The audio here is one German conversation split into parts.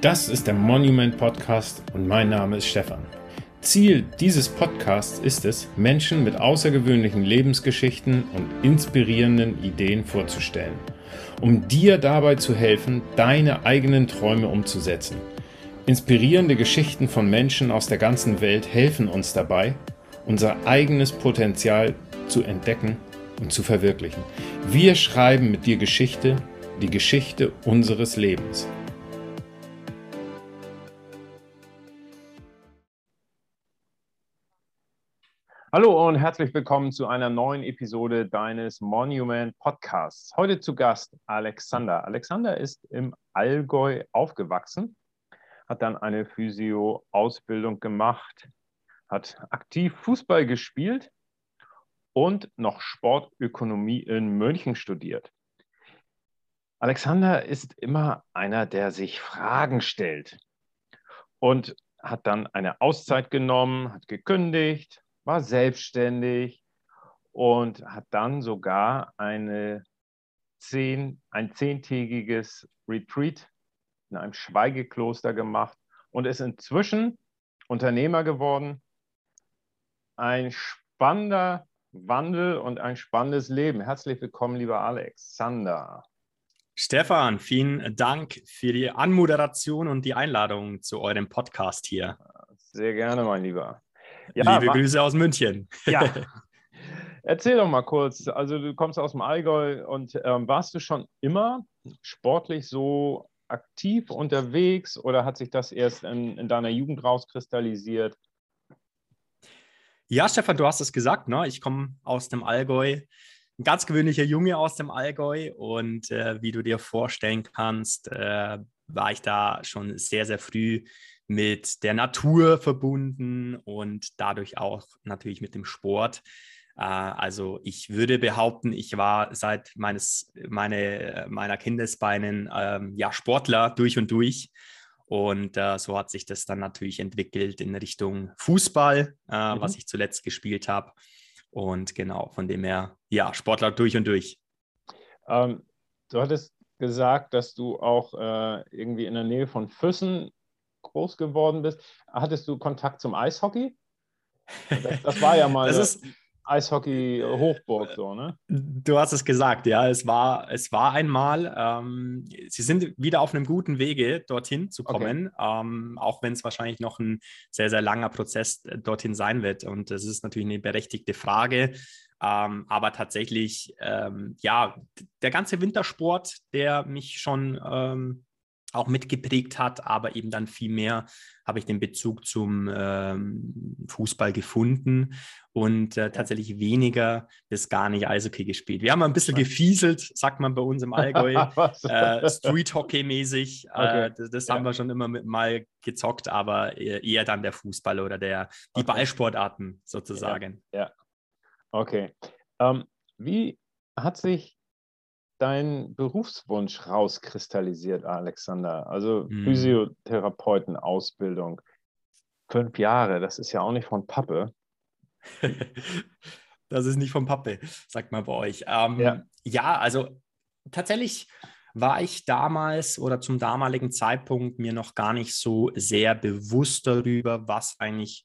Das ist der Monument Podcast und mein Name ist Stefan. Ziel dieses Podcasts ist es, Menschen mit außergewöhnlichen Lebensgeschichten und inspirierenden Ideen vorzustellen, um dir dabei zu helfen, deine eigenen Träume umzusetzen. Inspirierende Geschichten von Menschen aus der ganzen Welt helfen uns dabei, unser eigenes Potenzial zu entdecken und zu verwirklichen. Wir schreiben mit dir Geschichte, die Geschichte unseres Lebens. Hallo und herzlich willkommen zu einer neuen Episode deines Monument Podcasts. Heute zu Gast Alexander. Alexander ist im Allgäu aufgewachsen, hat dann eine Physio-Ausbildung gemacht, hat aktiv Fußball gespielt und noch Sportökonomie in München studiert. Alexander ist immer einer, der sich Fragen stellt und hat dann eine Auszeit genommen, hat gekündigt, war selbstständig und hat dann sogar eine zehn, ein zehntägiges Retreat in einem Schweigekloster gemacht und ist inzwischen Unternehmer geworden. Ein spannender Wandel und ein spannendes Leben. Herzlich willkommen, lieber Alexander. Stefan, vielen Dank für die Anmoderation und die Einladung zu eurem Podcast hier. Sehr gerne, mein Lieber. Ja, Liebe Grüße aus München. Ja. Erzähl doch mal kurz. Also du kommst aus dem Allgäu und ähm, warst du schon immer sportlich so aktiv unterwegs oder hat sich das erst in, in deiner Jugend rauskristallisiert? Ja, Stefan, du hast es gesagt. Ne? Ich komme aus dem Allgäu, ein ganz gewöhnlicher Junge aus dem Allgäu und äh, wie du dir vorstellen kannst, äh, war ich da schon sehr, sehr früh mit der Natur verbunden und dadurch auch natürlich mit dem Sport. Äh, also ich würde behaupten, ich war seit meines, meine, meiner Kindesbeinen ähm, ja, Sportler durch und durch. Und äh, so hat sich das dann natürlich entwickelt in Richtung Fußball, äh, mhm. was ich zuletzt gespielt habe. Und genau, von dem her, ja, Sportler durch und durch. Ähm, du hattest gesagt, dass du auch äh, irgendwie in der Nähe von Füssen groß geworden bist. Hattest du Kontakt zum Eishockey? Das, das war ja mal ist, Eishockey-Hochburg, so, ne? Du hast es gesagt, ja. Es war, es war einmal. Ähm, sie sind wieder auf einem guten Wege, dorthin zu kommen, okay. ähm, auch wenn es wahrscheinlich noch ein sehr, sehr langer Prozess äh, dorthin sein wird. Und das ist natürlich eine berechtigte Frage. Ähm, aber tatsächlich, ähm, ja, der ganze Wintersport, der mich schon ähm, auch mitgeprägt hat, aber eben dann viel mehr habe ich den Bezug zum ähm, Fußball gefunden und äh, tatsächlich weniger bis gar nicht Eishockey gespielt. Wir haben ein bisschen gefieselt, sagt man bei uns im Allgäu, äh, Street Hockey mäßig. Äh, das, das ja. haben wir schon immer mit mal gezockt, aber eher dann der Fußball oder der, die okay. Ballsportarten sozusagen. Ja, ja. okay. Ähm, wie hat sich dein Berufswunsch rauskristallisiert, Alexander? Also hm. Physiotherapeutenausbildung. Fünf Jahre, das ist ja auch nicht von Pappe. das ist nicht von Pappe, sagt man bei euch. Ähm, ja. ja, also tatsächlich war ich damals oder zum damaligen Zeitpunkt mir noch gar nicht so sehr bewusst darüber, was eigentlich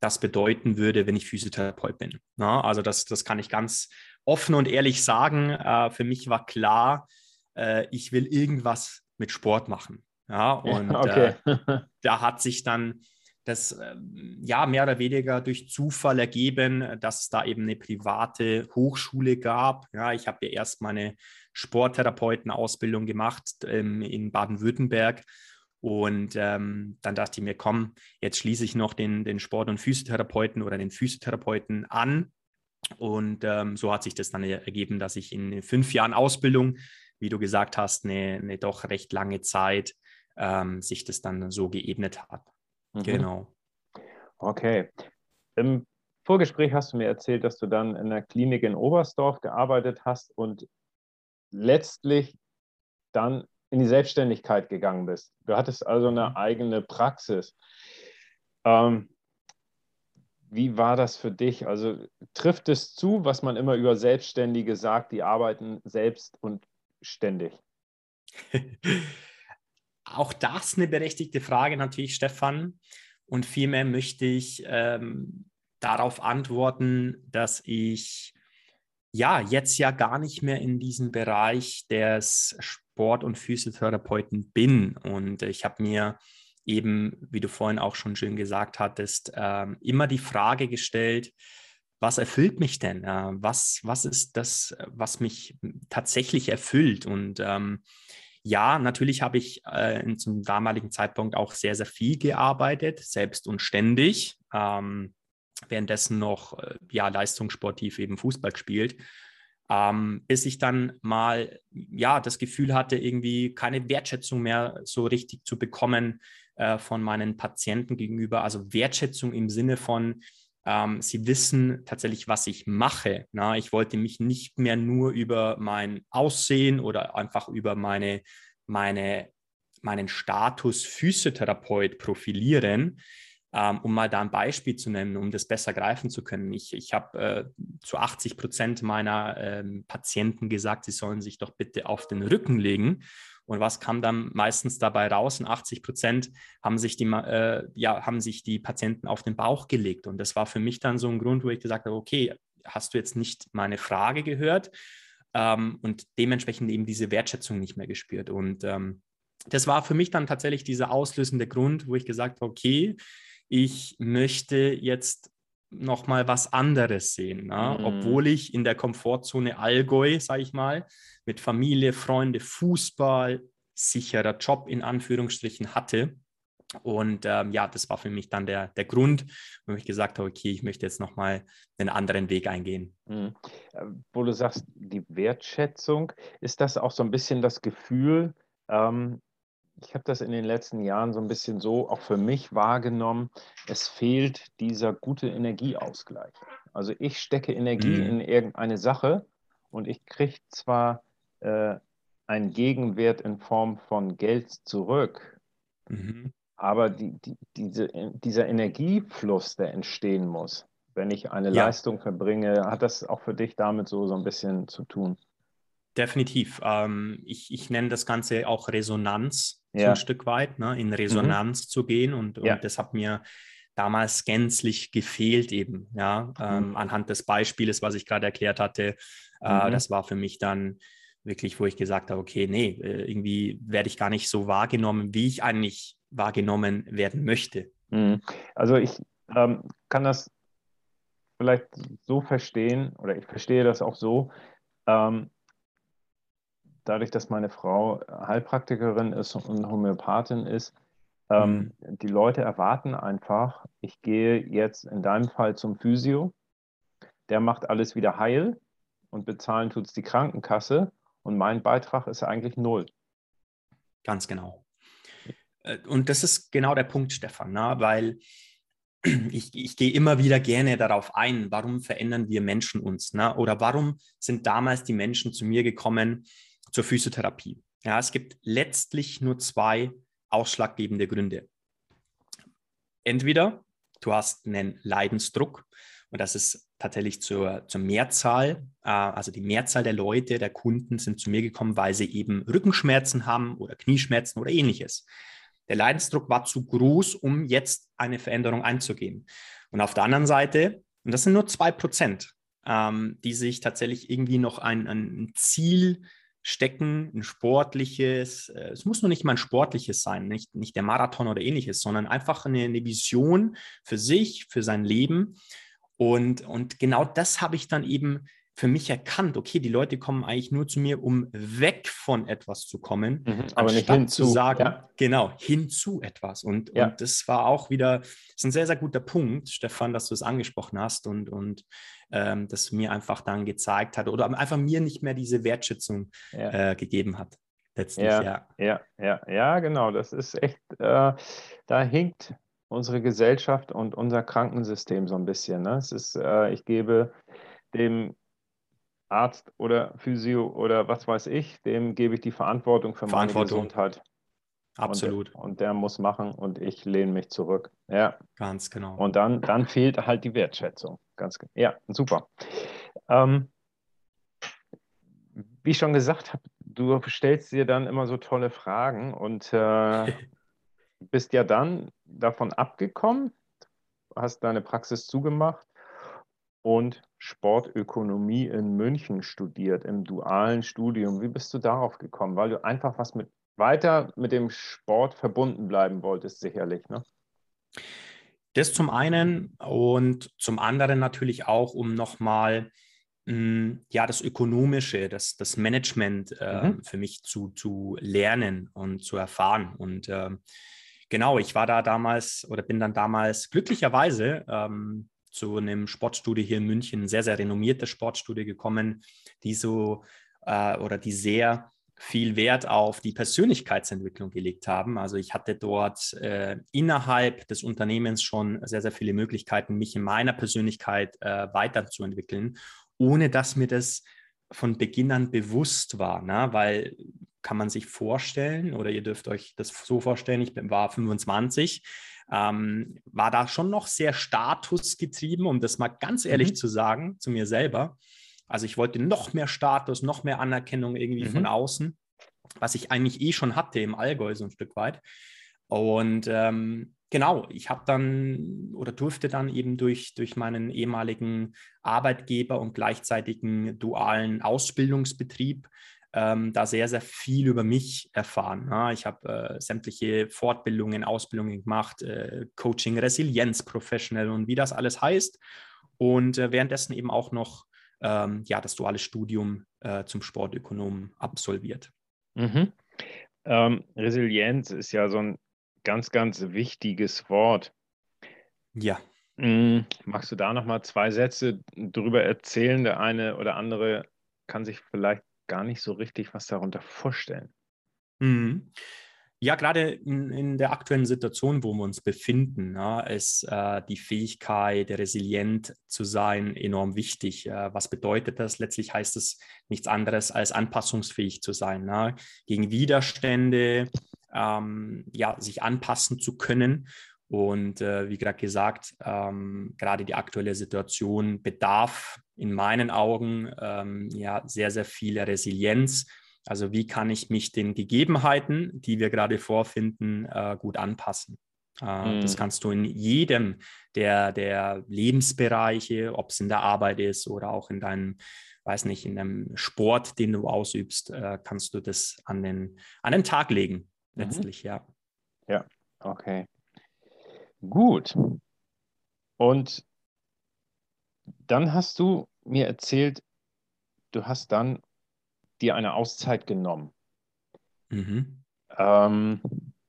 das bedeuten würde, wenn ich Physiotherapeut bin. Na, also das, das kann ich ganz offen und ehrlich sagen, äh, für mich war klar, äh, ich will irgendwas mit Sport machen. Ja, und okay. äh, da hat sich dann das äh, ja mehr oder weniger durch Zufall ergeben, dass es da eben eine private Hochschule gab. Ja, ich habe ja erst meine Sporttherapeutenausbildung gemacht ähm, in Baden-Württemberg. Und ähm, dann dachte ich mir, komm, jetzt schließe ich noch den, den Sport- und Physiotherapeuten oder den Physiotherapeuten an und ähm, so hat sich das dann ergeben, dass ich in fünf Jahren Ausbildung, wie du gesagt hast, eine, eine doch recht lange Zeit, ähm, sich das dann so geebnet hat. Mhm. Genau. Okay. Im Vorgespräch hast du mir erzählt, dass du dann in der Klinik in Oberstdorf gearbeitet hast und letztlich dann in die Selbstständigkeit gegangen bist. Du hattest also eine mhm. eigene Praxis. Ähm, wie war das für dich? Also trifft es zu, was man immer über Selbstständige sagt, die arbeiten selbst und ständig? auch das eine berechtigte Frage natürlich, Stefan. Und vielmehr möchte ich ähm, darauf antworten, dass ich ja jetzt ja gar nicht mehr in diesem Bereich des Sport- und Physiotherapeuten bin. Und ich habe mir eben, wie du vorhin auch schon schön gesagt hattest, äh, immer die Frage gestellt, was erfüllt mich denn? Was, was ist das, was mich tatsächlich erfüllt? Und ähm, ja, natürlich habe ich äh, zum damaligen Zeitpunkt auch sehr, sehr viel gearbeitet, selbst und ständig. Ähm, währenddessen noch äh, ja, leistungssportiv eben Fußball gespielt. Ähm, bis ich dann mal ja das Gefühl hatte, irgendwie keine Wertschätzung mehr so richtig zu bekommen äh, von meinen Patienten gegenüber. Also Wertschätzung im Sinne von, ähm, sie wissen tatsächlich, was ich mache. Na, ich wollte mich nicht mehr nur über mein Aussehen oder einfach über meine, meine, meinen Status Physiotherapeut profilieren, ähm, um mal da ein Beispiel zu nennen, um das besser greifen zu können. Ich, ich habe äh, zu 80 Prozent meiner ähm, Patienten gesagt, sie sollen sich doch bitte auf den Rücken legen. Und was kam dann meistens dabei raus? In 80 Prozent haben sich die, äh, ja, haben sich die Patienten auf den Bauch gelegt. Und das war für mich dann so ein Grund, wo ich gesagt habe, okay, hast du jetzt nicht meine Frage gehört ähm, und dementsprechend eben diese Wertschätzung nicht mehr gespürt. Und ähm, das war für mich dann tatsächlich dieser auslösende Grund, wo ich gesagt habe, okay, ich möchte jetzt noch mal was anderes sehen, ne? mhm. obwohl ich in der Komfortzone Allgäu, sage ich mal, mit Familie, Freunde, Fußball, sicherer Job in Anführungsstrichen hatte. Und ähm, ja, das war für mich dann der, der Grund, wo ich gesagt habe, okay, ich möchte jetzt nochmal einen anderen Weg eingehen. Mhm. Wo du sagst, die Wertschätzung, ist das auch so ein bisschen das Gefühl, ähm, ich habe das in den letzten Jahren so ein bisschen so auch für mich wahrgenommen, es fehlt dieser gute Energieausgleich. Also ich stecke Energie mhm. in irgendeine Sache und ich kriege zwar äh, einen Gegenwert in Form von Geld zurück, mhm. aber die, die, diese, dieser Energiefluss, der entstehen muss, wenn ich eine ja. Leistung verbringe, hat das auch für dich damit so, so ein bisschen zu tun? Definitiv. Ähm, ich, ich nenne das Ganze auch Resonanz ja. so ein Stück weit, ne? in Resonanz mhm. zu gehen. Und, und das hat mir damals gänzlich gefehlt eben, ja, ähm, mhm. anhand des Beispiels, was ich gerade erklärt hatte. Äh, mhm. Das war für mich dann wirklich, wo ich gesagt habe, okay, nee, äh, irgendwie werde ich gar nicht so wahrgenommen, wie ich eigentlich wahrgenommen werden möchte. Mhm. Also ich ähm, kann das vielleicht so verstehen, oder ich verstehe das auch so, ähm, dadurch, dass meine Frau Heilpraktikerin ist und Homöopathin ist, ähm, mhm. die Leute erwarten einfach, ich gehe jetzt in deinem Fall zum Physio, der macht alles wieder heil und bezahlen tut es die Krankenkasse und mein Beitrag ist eigentlich null. Ganz genau. Äh, und das ist genau der Punkt, Stefan, na, ne? weil ich, ich gehe immer wieder gerne darauf ein, warum verändern wir Menschen uns? Na? Ne? Oder warum sind damals die Menschen zu mir gekommen zur Physiotherapie. Ja, es gibt letztlich nur zwei ausschlaggebende Gründe. Entweder du hast einen Leidensdruck und das ist tatsächlich zur, zur Mehrzahl, äh, also die Mehrzahl der Leute, der Kunden sind zu mir gekommen, weil sie eben Rückenschmerzen haben oder Knieschmerzen oder ähnliches. Der Leidensdruck war zu groß, um jetzt eine Veränderung einzugehen. Und auf der anderen Seite, und das sind nur zwei Prozent, ähm, die sich tatsächlich irgendwie noch ein, ein Ziel stecken, ein sportliches, äh, es muss nur nicht mal ein sportliches sein, nicht, nicht der Marathon oder ähnliches, sondern einfach eine, eine Vision für sich, für sein Leben. Und, und genau das habe ich dann eben für mich erkannt, okay, die Leute kommen eigentlich nur zu mir, um weg von etwas zu kommen, mhm, aber nicht hinzu. zu sagen, ja. genau, hinzu etwas. Und, ja. und das war auch wieder, das ist ein sehr, sehr guter Punkt, Stefan, dass du es angesprochen hast und, und ähm, das mir einfach dann gezeigt hat oder einfach mir nicht mehr diese Wertschätzung ja. äh, gegeben hat. Letztlich, ja, ja, ja, ja, ja, genau. Das ist echt, äh, da hinkt unsere Gesellschaft und unser Krankensystem so ein bisschen. Ne? Es ist, äh, ich gebe dem Arzt oder Physio oder was weiß ich, dem gebe ich die Verantwortung für Verantwortung. meine Gesundheit. Absolut. Und der, und der, muss machen und ich lehne mich zurück. Ja. Ganz genau. Und dann, dann fehlt halt die Wertschätzung. Ganz Ja, super. Ähm, wie ich schon gesagt habe, du stellst dir dann immer so tolle Fragen und äh, bist ja dann davon abgekommen, hast deine Praxis zugemacht und Sportökonomie in München studiert, im dualen Studium. Wie bist du darauf gekommen? Weil du einfach was mit weiter mit dem Sport verbunden bleiben wolltest, sicherlich, ne? Das zum einen und zum anderen natürlich auch, um nochmal hm, ja, das Ökonomische, das, das Management äh, mhm. für mich zu, zu lernen und zu erfahren. Und äh, genau, ich war da damals oder bin dann damals glücklicherweise ähm, zu einem Sportstudio hier in München, sehr, sehr renommiertes Sportstudio gekommen, die so äh, oder die sehr viel Wert auf die Persönlichkeitsentwicklung gelegt haben. Also ich hatte dort äh, innerhalb des Unternehmens schon sehr, sehr viele Möglichkeiten, mich in meiner Persönlichkeit äh, weiterzuentwickeln, ohne dass mir das von Beginn an bewusst war, ne? weil kann man sich vorstellen oder ihr dürft euch das so vorstellen, ich war 25, ähm, war da schon noch sehr statusgetrieben, um das mal ganz ehrlich mhm. zu sagen, zu mir selber. Also ich wollte noch mehr Status, noch mehr Anerkennung irgendwie mhm. von außen, was ich eigentlich eh schon hatte im Allgäu so ein Stück weit. Und ähm, genau, ich habe dann oder durfte dann eben durch, durch meinen ehemaligen Arbeitgeber und gleichzeitigen dualen Ausbildungsbetrieb ähm, da sehr, sehr viel über mich erfahren. Ja, ich habe äh, sämtliche Fortbildungen, Ausbildungen gemacht, äh, Coaching, Resilienz, Professional und wie das alles heißt. Und äh, währenddessen eben auch noch ähm, ja, das duale Studium äh, zum Sportökonom absolviert. Mhm. Ähm, Resilienz ist ja so ein ganz, ganz wichtiges Wort. Ja. Mhm. Magst du da nochmal zwei Sätze drüber erzählen? Der eine oder andere kann sich vielleicht gar nicht so richtig was darunter vorstellen. Mhm. Ja, gerade in, in, der aktuellen Situation, wo wir uns befinden, ja, ist äh, die Fähigkeit, resilient zu sein, enorm wichtig. Äh, was bedeutet das? Letztlich heißt es nichts anderes als anpassungsfähig zu sein, ja, gegen Widerstände, ähm, ja, sich anpassen zu können. Und äh, wie gerade gesagt, ähm, gerade die aktuelle Situation bedarf in meinen Augen ähm, ja sehr, sehr viel Resilienz also wie kann ich mich den Gegebenheiten, die wir gerade vorfinden, äh, gut anpassen? Äh, mhm. Das kannst du in jedem der, der Lebensbereiche, ob es in der Arbeit ist oder auch in deinem, weiß nicht, in dem Sport, den du ausübst, äh, kannst du das an den, an den Tag legen, mhm. letztlich, mhm. ja. Ja, okay. Gut. Und dann hast du mir erzählt, du hast dann dir eine Auszeit genommen. Mhm. Ähm,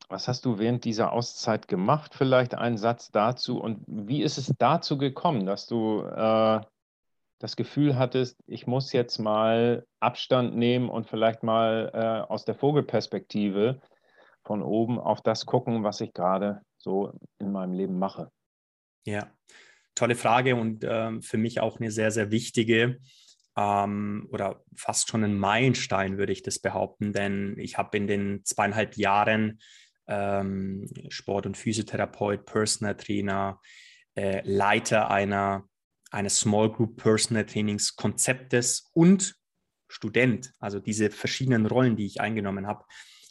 was hast du während dieser Auszeit gemacht? Vielleicht einen Satz dazu. Und wie ist es dazu gekommen, dass du äh, das Gefühl hattest, ich muss jetzt mal Abstand nehmen und vielleicht mal äh, aus der Vogelperspektive von oben auf das gucken, was ich gerade so in meinem Leben mache? Ja, tolle Frage und äh, für mich auch eine sehr, sehr wichtige ähm, oder fast schon ein Meilenstein, würde ich das behaupten, denn ich habe in den zweieinhalb Jahren ähm, Sport- und Physiotherapeut, Personal Trainer, äh, Leiter einer, eines Small Group Personal Trainings Konzeptes und Student, also diese verschiedenen Rollen, die ich eingenommen habe.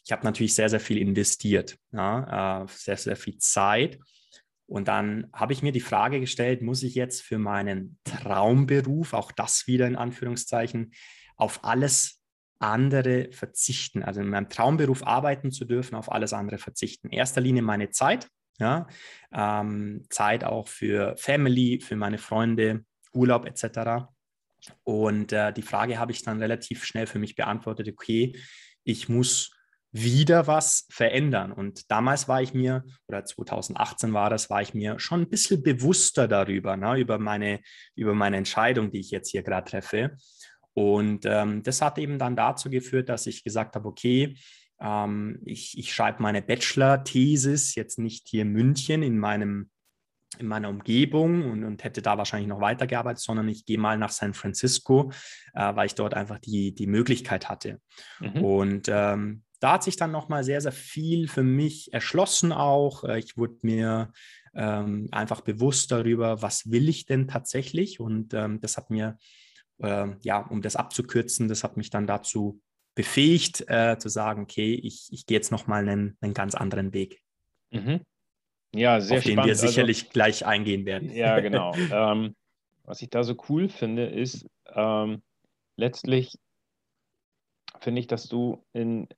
Ich habe natürlich sehr, sehr viel investiert, ja, äh, sehr, sehr viel Zeit und dann habe ich mir die Frage gestellt, muss ich jetzt für meinen Traumberuf, auch das wieder in Anführungszeichen, auf alles andere verzichten? Also in meinem Traumberuf arbeiten zu dürfen, auf alles andere verzichten. In erster Linie meine Zeit, ja, ähm, Zeit auch für Family, für meine Freunde, Urlaub etc. Und äh, die Frage habe ich dann relativ schnell für mich beantwortet, okay, ich muss wieder was verändern. Und damals war ich mir, oder 2018 war das, war ich mir schon ein bisschen bewusster darüber, ne, über, meine, über meine Entscheidung, die ich jetzt hier gerade treffe. Und ähm, das hat eben dann dazu geführt, dass ich gesagt habe, okay, ähm, ich, ich schreibe meine Bachelor-Thesis jetzt nicht hier in München in meinem in meiner Umgebung und, und, hätte da wahrscheinlich noch weitergearbeitet, sondern ich gehe mal nach San Francisco, äh, weil ich dort einfach die, die Möglichkeit hatte. Mhm. Und ähm, da hat sich dann nochmal sehr, sehr viel für mich erschlossen auch. Äh, ich wurde mir ähm, einfach bewusst darüber, was will ich denn tatsächlich? Und ähm, das hat mir, äh, ja, um das abzukürzen, das hat mich dann dazu befähigt äh, zu sagen, okay, ich, ich gehe jetzt nochmal einen, einen ganz anderen Weg. Mhm. Ja, sehr auf den spannend. wir also sicherlich also, gleich eingehen werden. Ja, genau. ähm, was ich da so cool finde, ist ähm, letztlich finde ich, dass du in,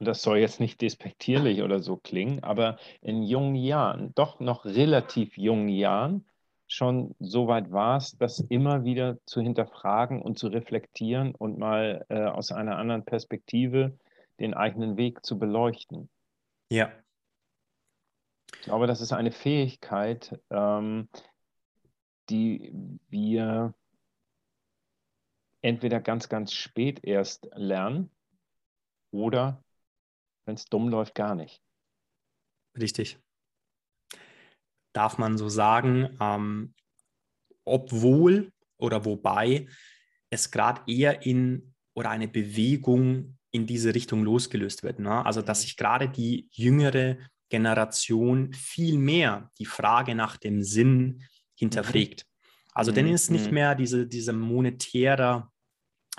und das soll jetzt nicht despektierlich oder so klingen, aber in jungen Jahren, doch noch relativ jungen Jahren, schon so weit warst, das immer wieder zu hinterfragen und zu reflektieren und mal äh, aus einer anderen Perspektive den eigenen Weg zu beleuchten. Ja. Ich glaube, das ist eine Fähigkeit, ähm, die wir entweder ganz, ganz spät erst lernen oder, wenn es dumm läuft, gar nicht. Richtig. Darf man so sagen, ähm, obwohl oder wobei es gerade eher in oder eine Bewegung in diese Richtung losgelöst wird. Ne? Also, dass mhm. sich gerade die jüngere Generation viel mehr die Frage nach dem Sinn hinterfragt. Also, mhm. denn ist nicht mhm. mehr diese, diese monetäre,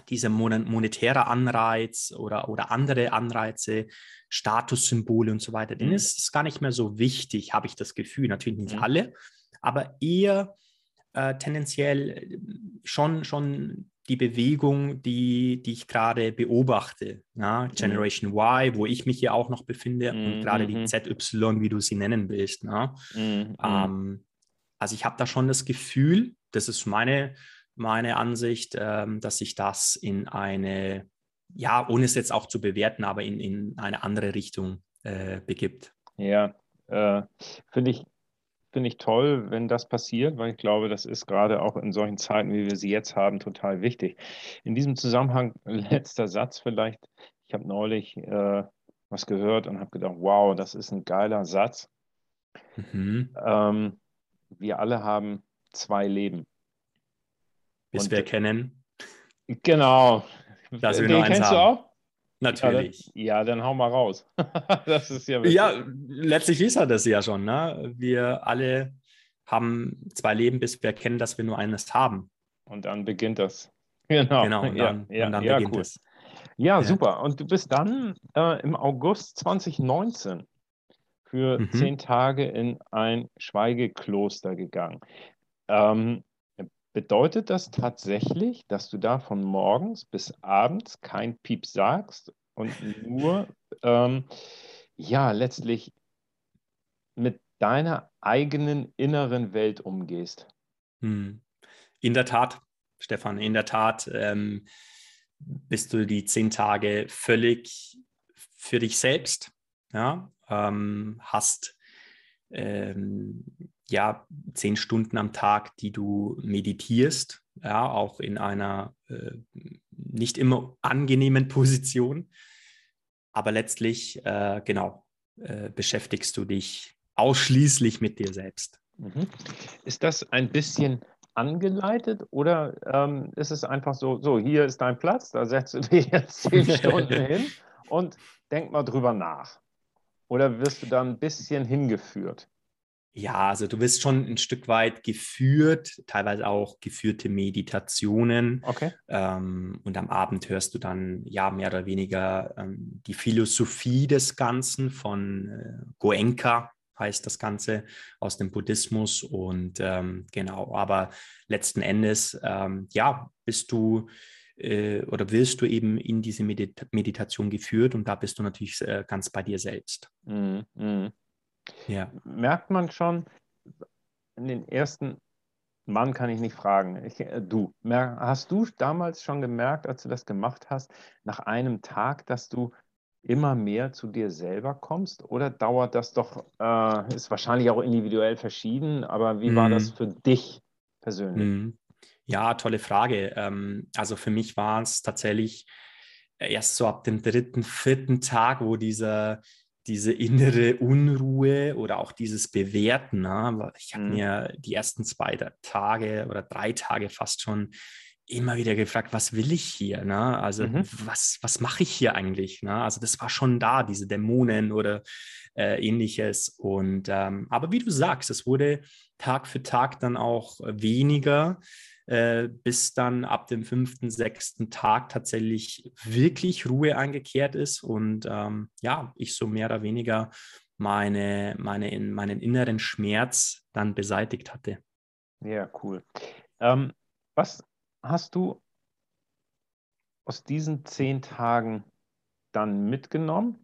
dieser monetäre Anreiz oder, oder andere Anreize, Statussymbole und so weiter, denen mhm. ist es gar nicht mehr so wichtig, habe ich das Gefühl. Natürlich nicht mhm. alle, aber eher äh, tendenziell äh, schon, schon die Bewegung, die, die ich gerade beobachte. Ja? Mhm. Generation mhm. Y, wo ich mich hier auch noch befinde, mhm. und gerade die. ZY, wie du sie nennen willst. Ne? Mhm. Ähm, also ich habe da schon das Gefühl, das ist meine, meine Ansicht, ähm, dass sich das in eine, ja, ohne es jetzt auch zu bewerten, aber in, in eine andere Richtung äh, begibt. Ja, äh, finde ich, finde ich toll, wenn das passiert, weil ich glaube, das ist gerade auch in solchen Zeiten, wie wir sie jetzt haben, total wichtig. In diesem Zusammenhang, letzter Satz vielleicht. Ich habe neulich äh, was gehört und habe gedacht, wow, das ist ein geiler Satz. Mhm. Ähm, wir alle haben zwei Leben. Bis und, wir kennen. Genau. Wir Den nur eins kennst haben. du auch? Natürlich. Ja, ja, dann hau mal raus. das ist ja. Ja, letztlich ist er das ja schon. Ne? Wir alle haben zwei Leben, bis wir erkennen, dass wir nur eines haben. Und dann beginnt das. Genau. Genau. Und dann, ja, und dann ja, beginnt cool. es. Ja, ja, super. Und du bist dann äh, im August 2019 für mhm. zehn Tage in ein Schweigekloster gegangen. Ähm, bedeutet das tatsächlich, dass du da von morgens bis abends kein Piep sagst und nur, ähm, ja, letztlich mit deiner eigenen inneren Welt umgehst? Hm. In der Tat, Stefan, in der Tat ähm, bist du die zehn Tage völlig für dich selbst ja, ähm, hast ähm, ja zehn Stunden am Tag, die du meditierst, ja, auch in einer äh, nicht immer angenehmen Position, aber letztlich äh, genau äh, beschäftigst du dich ausschließlich mit dir selbst. Mhm. Ist das ein bisschen angeleitet oder ähm, ist es einfach so, so, hier ist dein Platz, da setzt du dich jetzt zehn Stunden hin und denk mal drüber nach? Oder wirst du da ein bisschen hingeführt? Ja, also du wirst schon ein Stück weit geführt, teilweise auch geführte Meditationen. Okay. Ähm, und am Abend hörst du dann ja mehr oder weniger ähm, die Philosophie des Ganzen von äh, Goenka, heißt das Ganze aus dem Buddhismus. Und ähm, genau, aber letzten Endes, ähm, ja, bist du äh, oder wirst du eben in diese Medita Meditation geführt und da bist du natürlich äh, ganz bei dir selbst. Mm, mm. Ja. Merkt man schon, in den ersten Mann kann ich nicht fragen. Ich, äh, du, hast du damals schon gemerkt, als du das gemacht hast, nach einem Tag, dass du immer mehr zu dir selber kommst? Oder dauert das doch, äh, ist wahrscheinlich auch individuell verschieden, aber wie mm. war das mhm. für dich persönlich? Ja, tolle Frage. Ähm, also für mich war es tatsächlich erst so ab dem dritten, vierten Tag, wo dieser, diese innere Unruhe oder auch dieses Bewerten, ne? ich habe mhm. mir die ersten zwei Tage oder drei Tage fast schon immer wieder gefragt, was will ich hier? Ne? Also mhm. was, was mache ich hier eigentlich? Ne? Also das war schon da, diese Dämonen oder äh, ähnliches. Und ähm, aber wie du sagst, es wurde Tag für Tag dann auch weniger. Äh, bis dann ab dem fünften, sechsten Tag tatsächlich wirklich Ruhe eingekehrt ist und ähm, ja, ich so mehr oder weniger meine, meine, in, meinen inneren Schmerz dann beseitigt hatte. Ja, cool. Ähm, was hast du aus diesen zehn Tagen dann mitgenommen?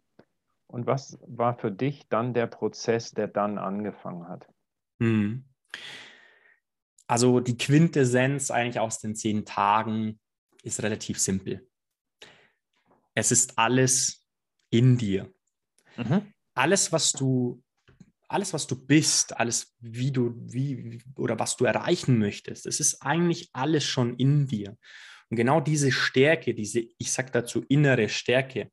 Und was war für dich dann der Prozess, der dann angefangen hat? Hm. Also die Quintessenz eigentlich aus den zehn Tagen ist relativ simpel. Es ist alles in dir. Mhm. Alles, was du, alles, was du bist, alles, wie du, wie oder was du erreichen möchtest, es ist eigentlich alles schon in dir. Und genau diese Stärke, diese, ich sage dazu innere Stärke,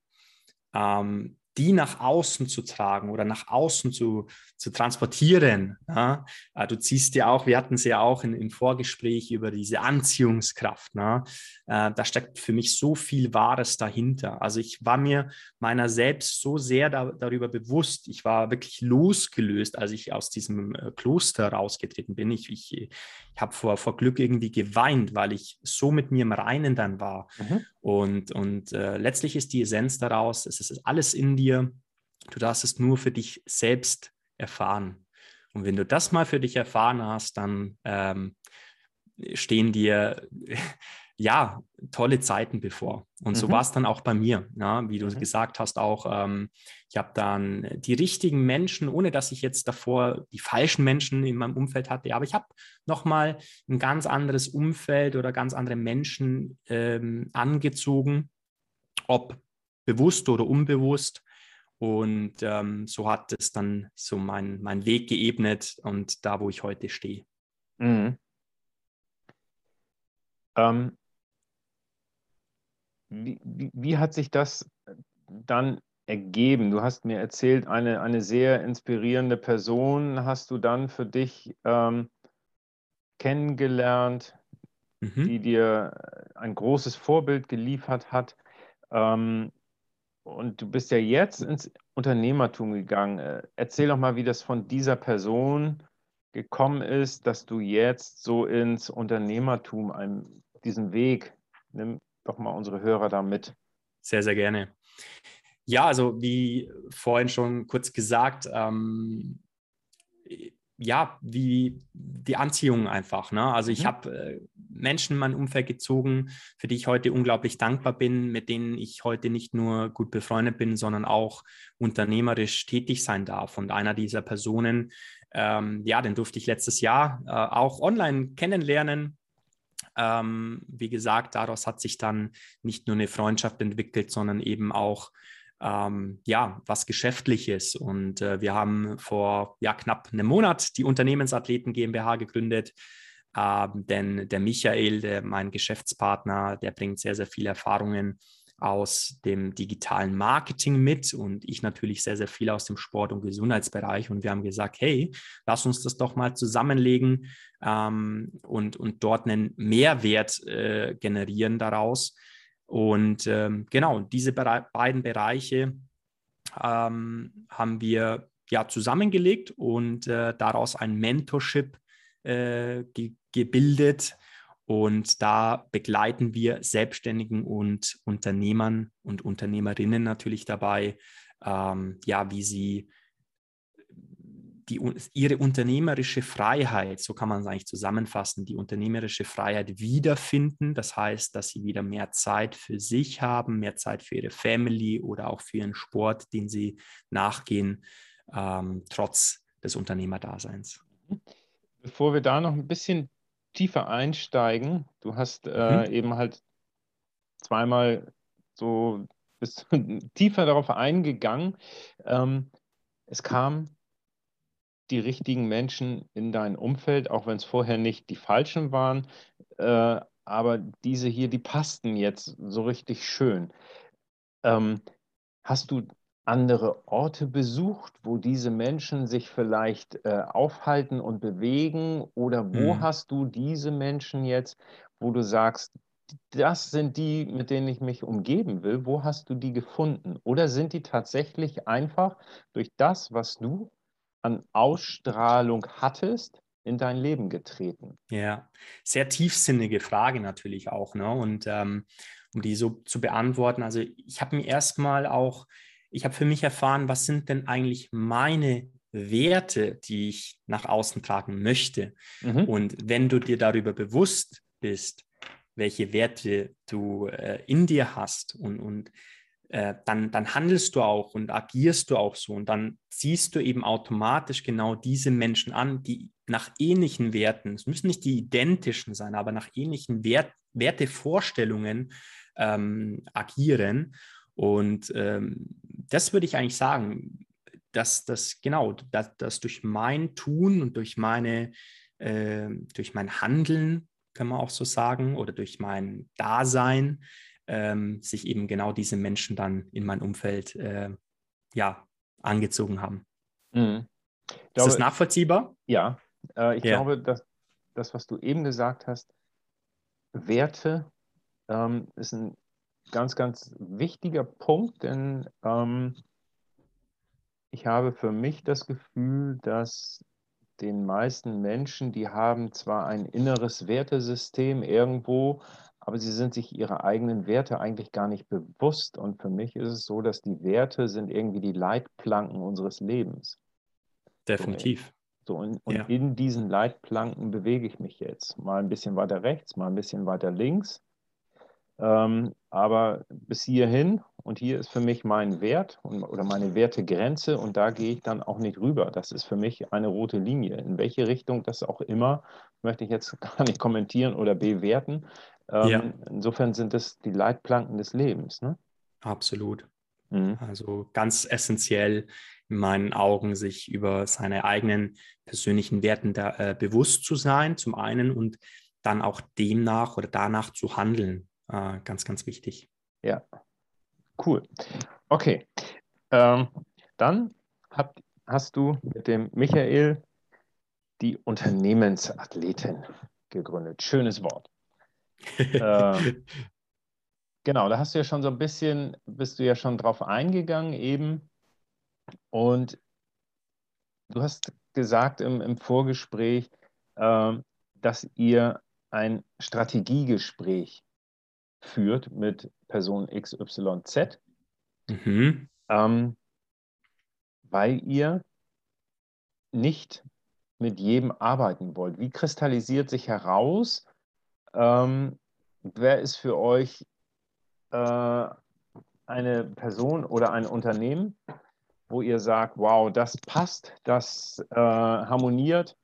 ähm, die nach außen zu tragen oder nach außen zu, zu transportieren. Äh, du ziehst ja auch, wir hatten es ja auch in, im Vorgespräch über diese Anziehungskraft. Ne? Äh, da steckt für mich so viel Wahres dahinter. Also ich war mir meiner selbst so sehr da, darüber bewusst. Ich war wirklich losgelöst, als ich aus diesem äh, Kloster rausgetreten bin. Ich, ich, ich habe vor, vor Glück irgendwie geweint, weil ich so mit mir im Reinen dann war. Mhm. Und, und äh, letztlich ist die Essenz daraus, es ist alles in dir. Du darfst es nur für dich selbst erfahren. Und wenn du das mal für dich erfahren hast, dann ähm, stehen dir ja tolle Zeiten bevor. Und mhm. so war es dann auch bei mir, ja, wie du mhm. gesagt hast, auch ähm, ich habe dann die richtigen Menschen, ohne dass ich jetzt davor die falschen Menschen in meinem Umfeld hatte, aber ich habe nochmal ein ganz anderes Umfeld oder ganz andere Menschen ähm, angezogen, ob bewusst oder unbewusst. Und ähm, so hat es dann so mein, mein Weg geebnet und da, wo ich heute stehe. Mhm. Ähm, wie, wie, wie, hat sich das dann ergeben? Du hast mir erzählt, eine, eine sehr inspirierende Person hast du dann für dich ähm, kennengelernt, mhm. die dir ein großes Vorbild geliefert hat. Ähm, und du bist ja jetzt ins Unternehmertum gegangen. Äh, erzähl doch mal, wie das von dieser Person gekommen ist, dass du jetzt so ins Unternehmertum, einem, diesen Weg, nimm doch mal unsere Hörer da mit. Sehr, sehr gerne. Ja, also wie vorhin schon kurz gesagt, ähm, ja, wie die Anziehung einfach. Ne? Also ich mhm. habe äh, Menschen in mein Umfeld gezogen, für die ich heute unglaublich dankbar bin, mit denen ich heute nicht nur gut befreundet bin, sondern auch unternehmerisch tätig sein darf. Und einer dieser Personen, ähm, ja, den durfte ich letztes Jahr äh, auch online kennenlernen. Ähm, wie gesagt, daraus hat sich dann nicht nur eine Freundschaft entwickelt, sondern eben auch ähm, ja, was Geschäftliches. Und äh, wir haben vor ja, knapp einem Monat die Unternehmensathleten GmbH gegründet. Ähm, denn der Michael, der, mein Geschäftspartner, der bringt sehr, sehr viele Erfahrungen aus dem digitalen Marketing mit und ich natürlich sehr, sehr viel aus dem Sport- und Gesundheitsbereich. Und wir haben gesagt, hey, lass uns das doch mal zusammenlegen ähm, und, und dort einen Mehrwert äh, generieren daraus. Und ähm, genau, diese Bere beiden Bereiche ähm, haben wir ja zusammengelegt und äh, daraus ein Mentorship äh, ge gebildet. Und da begleiten wir Selbstständigen und Unternehmern und Unternehmerinnen natürlich dabei, ähm, ja, wie sie die, ihre unternehmerische Freiheit, so kann man es eigentlich zusammenfassen, die unternehmerische Freiheit wiederfinden. Das heißt, dass sie wieder mehr Zeit für sich haben, mehr Zeit für ihre Family oder auch für ihren Sport, den sie nachgehen, ähm, trotz des Unternehmerdaseins. Bevor wir da noch ein bisschen tiefer einsteigen, du hast äh, mhm. eben halt zweimal so bist tiefer darauf eingegangen. Ähm, es kam die richtigen Menschen in dein Umfeld, auch wenn es vorher nicht die falschen waren. Äh, aber diese hier, die passten jetzt so richtig schön. Ähm, hast du andere Orte besucht, wo diese Menschen sich vielleicht äh, aufhalten und bewegen? Oder wo mhm. hast du diese Menschen jetzt, wo du sagst, das sind die, mit denen ich mich umgeben will? Wo hast du die gefunden? Oder sind die tatsächlich einfach durch das, was du an Ausstrahlung hattest, in dein Leben getreten? Ja, sehr tiefsinnige Frage natürlich auch. Ne? Und ähm, um die so zu beantworten, also ich habe mir erstmal auch, ich habe für mich erfahren, was sind denn eigentlich meine Werte, die ich nach außen tragen möchte. Mhm. Und wenn du dir darüber bewusst bist, welche Werte du äh, in dir hast und, und äh, dann, dann handelst du auch und agierst du auch so und dann ziehst du eben automatisch genau diese Menschen an, die nach ähnlichen Werten, es müssen nicht die identischen sein, aber nach ähnlichen Wert, Wertevorstellungen ähm, agieren. Und ähm, das würde ich eigentlich sagen, dass das genau, dass, dass durch mein Tun und durch meine, äh, durch mein Handeln, kann man auch so sagen, oder durch mein Dasein, ähm, sich eben genau diese Menschen dann in mein Umfeld äh, ja, angezogen haben. Mhm. Glaube, Ist das nachvollziehbar? Ja, äh, ich ja. glaube, dass das, was du eben gesagt hast, Werte ähm, ist ein ganz, ganz wichtiger Punkt, denn ähm, ich habe für mich das Gefühl, dass den meisten Menschen, die haben zwar ein inneres Wertesystem irgendwo, aber sie sind sich ihrer eigenen Werte eigentlich gar nicht bewusst. Und für mich ist es so, dass die Werte sind irgendwie die Leitplanken unseres Lebens. Definitiv. So, und, und ja. in diesen Leitplanken bewege ich mich jetzt. Mal ein bisschen weiter rechts, mal ein bisschen weiter links. Ähm, aber bis hierhin und hier ist für mich mein Wert und, oder meine Wertegrenze und da gehe ich dann auch nicht rüber. Das ist für mich eine rote Linie. In welche Richtung das auch immer, möchte ich jetzt gar nicht kommentieren oder bewerten. Ähm, ja. Insofern sind das die Leitplanken des Lebens. Ne? Absolut. Mhm. Also ganz essentiell in meinen Augen, sich über seine eigenen persönlichen Werten da, äh, bewusst zu sein, zum einen, und dann auch demnach oder danach zu handeln. Äh, ganz, ganz wichtig. Ja, cool. Okay, ähm, dann habt, hast du mit dem Michael die Unternehmensathletin gegründet. Schönes Wort. äh, genau, da hast du ja schon so ein bisschen, bist du ja schon drauf eingegangen eben. Und du hast gesagt im, im Vorgespräch, äh, dass ihr ein Strategiegespräch führt mit Person XYZ, mhm. ähm, weil ihr nicht mit jedem arbeiten wollt. Wie kristallisiert sich heraus, ähm, wer ist für euch äh, eine Person oder ein Unternehmen, wo ihr sagt, wow, das passt, das äh, harmoniert.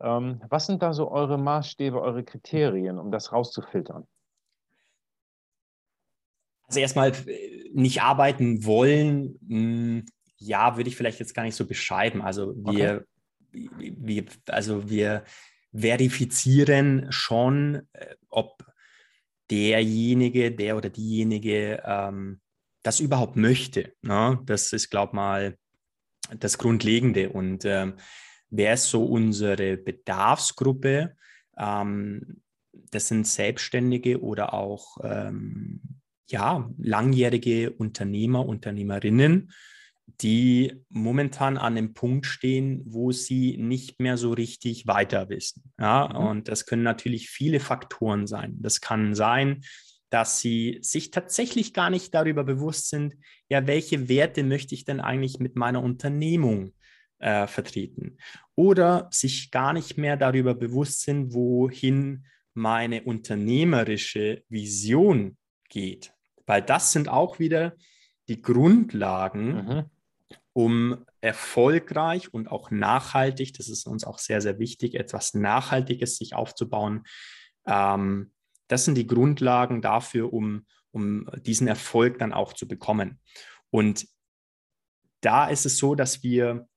Ähm, was sind da so eure Maßstäbe, eure Kriterien, um das rauszufiltern? Also erstmal äh, nicht arbeiten wollen, hm, ja, würde ich vielleicht jetzt gar nicht so beschreiben. Also wir, okay. wir, also wir verifizieren schon, äh, ob derjenige, der oder diejenige ähm, das überhaupt möchte. Ne? Das ist, glaube ich mal, das Grundlegende. Und ähm, wer ist so unsere Bedarfsgruppe? Ähm, das sind Selbstständige oder auch ähm, ja, langjährige Unternehmer, Unternehmerinnen, die momentan an dem Punkt stehen, wo sie nicht mehr so richtig weiter wissen. Ja, mhm. und das können natürlich viele Faktoren sein. Das kann sein, dass sie sich tatsächlich gar nicht darüber bewusst sind, ja, welche Werte möchte ich denn eigentlich mit meiner Unternehmung äh, vertreten? Oder sich gar nicht mehr darüber bewusst sind, wohin meine unternehmerische Vision geht weil das sind auch wieder die Grundlagen, mhm. um erfolgreich und auch nachhaltig, das ist uns auch sehr, sehr wichtig, etwas Nachhaltiges sich aufzubauen. Ähm, das sind die Grundlagen dafür, um, um diesen Erfolg dann auch zu bekommen. Und da ist es so, dass wir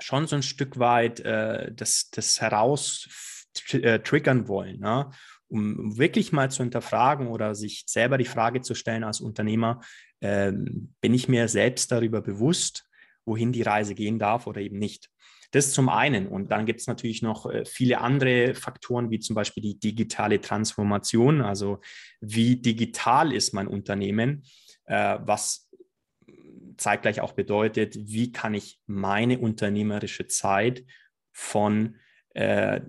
schon so ein Stück weit äh, das, das heraus äh, triggern wollen. Ne? Um wirklich mal zu hinterfragen oder sich selber die Frage zu stellen als Unternehmer, äh, bin ich mir selbst darüber bewusst, wohin die Reise gehen darf oder eben nicht. Das zum einen. Und dann gibt es natürlich noch äh, viele andere Faktoren, wie zum Beispiel die digitale Transformation. Also wie digital ist mein Unternehmen, äh, was zeitgleich auch bedeutet, wie kann ich meine unternehmerische Zeit von äh,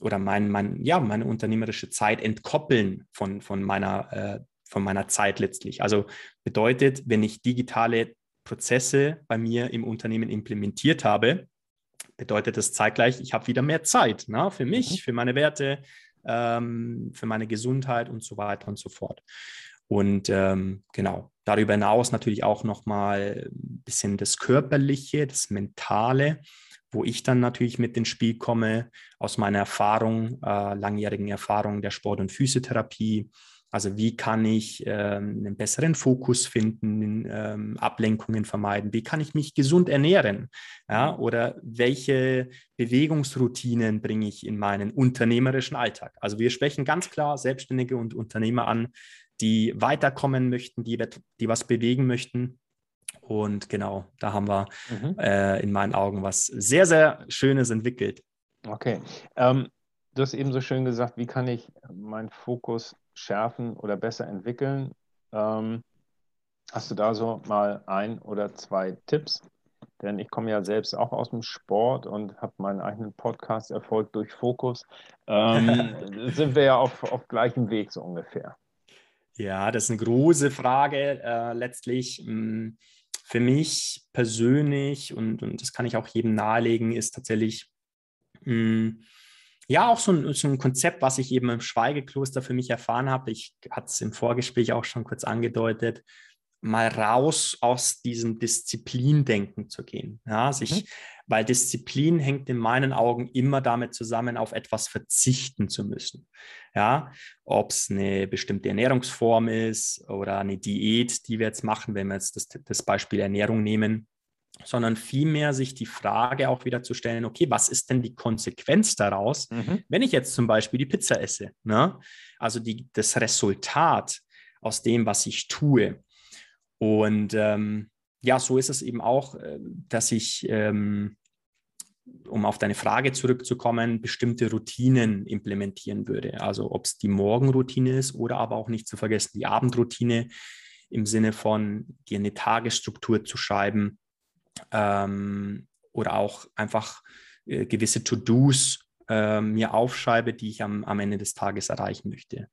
oder mein, mein, ja, meine unternehmerische Zeit entkoppeln von, von, meiner, äh, von meiner Zeit letztlich. Also bedeutet, wenn ich digitale Prozesse bei mir im Unternehmen implementiert habe, bedeutet das zeitgleich, ich habe wieder mehr Zeit ne, für mich, mhm. für meine Werte, ähm, für meine Gesundheit und so weiter und so fort. Und ähm, genau, darüber hinaus natürlich auch nochmal ein bisschen das Körperliche, das Mentale, wo ich dann natürlich mit ins Spiel komme aus meiner Erfahrung, äh, langjährigen Erfahrung der Sport- und Physiotherapie. Also wie kann ich ähm, einen besseren Fokus finden, ähm, Ablenkungen vermeiden? Wie kann ich mich gesund ernähren? Ja, oder welche Bewegungsroutinen bringe ich in meinen unternehmerischen Alltag? Also wir sprechen ganz klar Selbstständige und Unternehmer an, die weiterkommen möchten, die, die was bewegen möchten. Und genau, da haben wir mhm. äh, in meinen Augen was sehr, sehr Schönes entwickelt. Okay. Ähm, du hast eben so schön gesagt, wie kann ich meinen Fokus schärfen oder besser entwickeln? Ähm, hast du da so mal ein oder zwei Tipps? Denn ich komme ja selbst auch aus dem Sport und habe meinen eigenen Podcast Erfolg durch Fokus. Ähm, sind wir ja auf, auf gleichem Weg so ungefähr. Ja, das ist eine große Frage äh, letztlich. Hm, für mich persönlich, und, und das kann ich auch jedem nahelegen, ist tatsächlich mh, hm, ja auch so ein, so ein Konzept, was ich eben im Schweigekloster für mich erfahren habe. Ich hatte es im Vorgespräch auch schon kurz angedeutet mal raus aus diesem Disziplindenken zu gehen. Ja, sich, mhm. Weil Disziplin hängt in meinen Augen immer damit zusammen, auf etwas verzichten zu müssen. Ja, ob es eine bestimmte Ernährungsform ist oder eine Diät, die wir jetzt machen, wenn wir jetzt das, das Beispiel Ernährung nehmen, sondern vielmehr sich die Frage auch wieder zu stellen, okay, was ist denn die Konsequenz daraus, mhm. wenn ich jetzt zum Beispiel die Pizza esse? Ne? Also die, das Resultat aus dem, was ich tue. Und ähm, ja, so ist es eben auch, äh, dass ich, ähm, um auf deine Frage zurückzukommen, bestimmte Routinen implementieren würde. Also ob es die Morgenroutine ist oder aber auch nicht zu vergessen die Abendroutine im Sinne von dir eine Tagesstruktur zu schreiben ähm, oder auch einfach äh, gewisse To-Dos äh, mir aufschreibe, die ich am, am Ende des Tages erreichen möchte.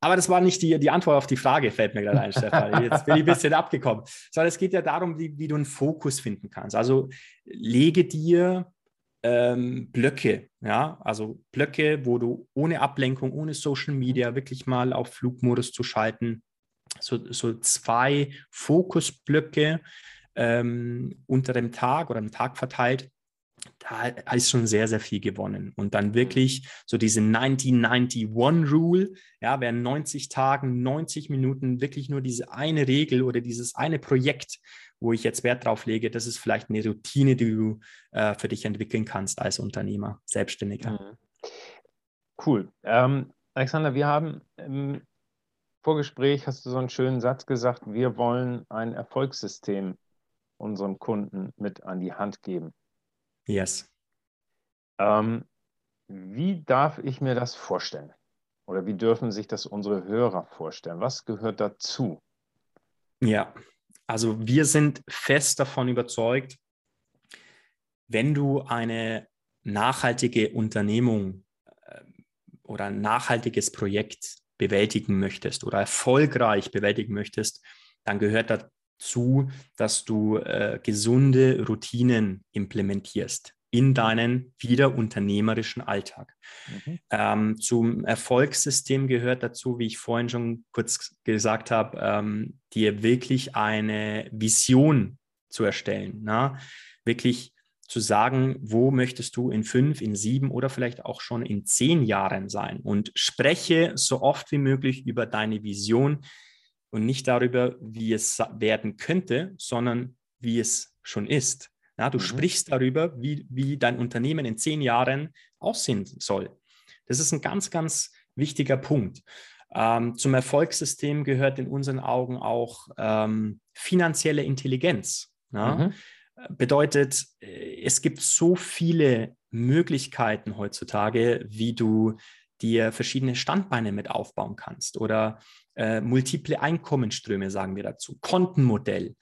Aber das war nicht die, die Antwort auf die Frage, fällt mir gerade ein, Stefan. Jetzt bin ich ein bisschen abgekommen. Sondern es geht ja darum, wie, wie du einen Fokus finden kannst. Also lege dir ähm, Blöcke, ja, also Blöcke, wo du ohne Ablenkung, ohne Social Media wirklich mal auf Flugmodus zu schalten, so, so zwei Fokusblöcke ähm, unter dem Tag oder am Tag verteilt, da ist schon sehr, sehr viel gewonnen. Und dann wirklich so diese 1991-Rule, ja, wer 90 Tagen, 90 Minuten wirklich nur diese eine Regel oder dieses eine Projekt, wo ich jetzt Wert drauf lege, das ist vielleicht eine Routine, die du äh, für dich entwickeln kannst als Unternehmer, Selbstständiger. Mhm. Cool. Ähm, Alexander, wir haben im Vorgespräch, hast du so einen schönen Satz gesagt, wir wollen ein Erfolgssystem unserem Kunden mit an die Hand geben. Yes. Ähm, wie darf ich mir das vorstellen? Oder wie dürfen sich das unsere Hörer vorstellen? Was gehört dazu? Ja, also wir sind fest davon überzeugt, wenn du eine nachhaltige Unternehmung äh, oder ein nachhaltiges Projekt bewältigen möchtest oder erfolgreich bewältigen möchtest, dann gehört zu, dass du äh, gesunde Routinen implementierst in deinen wieder unternehmerischen Alltag. Mhm. Ähm, zum Erfolgssystem gehört dazu, wie ich vorhin schon kurz gesagt habe, ähm, dir wirklich eine Vision zu erstellen. Na? Wirklich zu sagen, wo möchtest du in fünf, in sieben oder vielleicht auch schon in zehn Jahren sein und spreche so oft wie möglich über deine Vision, und nicht darüber, wie es werden könnte, sondern wie es schon ist. Ja, du mhm. sprichst darüber, wie, wie dein Unternehmen in zehn Jahren aussehen soll. Das ist ein ganz, ganz wichtiger Punkt. Ähm, zum Erfolgssystem gehört in unseren Augen auch ähm, finanzielle Intelligenz. Ja? Mhm. Bedeutet, äh, es gibt so viele Möglichkeiten heutzutage, wie du dir verschiedene Standbeine mit aufbauen kannst oder äh, multiple Einkommensströme, sagen wir dazu, Kontenmodell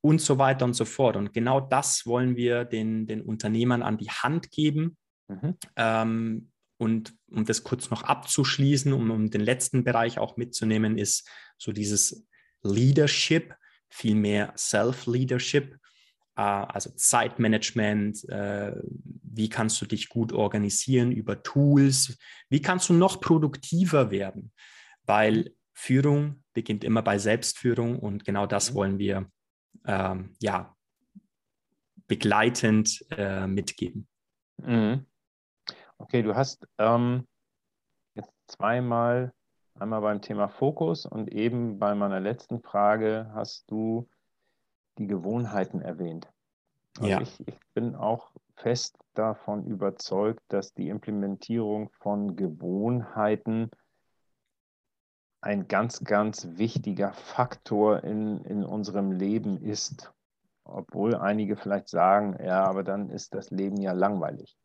und so weiter und so fort. Und genau das wollen wir den, den Unternehmern an die Hand geben, Mhm. Ähm, und um das kurz noch abzuschließen, um, um den letzten Bereich auch mitzunehmen, ist so dieses Leadership, vielmehr Self-Leadership, äh, also Zeitmanagement, äh, wie kannst du dich gut organisieren über Tools, wie kannst du noch produktiver werden, weil Führung beginnt immer bei Selbstführung und genau das mhm. wollen wir ähm, ja begleitend äh, mitgeben. Mhm. Okay, du hast ähm, jetzt zweimal, einmal beim Thema Fokus und eben bei meiner letzten Frage hast du die Gewohnheiten erwähnt. Also ja. ich, ich bin auch fest davon überzeugt, dass die Implementierung von Gewohnheiten ein ganz, ganz wichtiger Faktor in, in unserem Leben ist. Obwohl einige vielleicht sagen, ja, aber dann ist das Leben ja langweilig,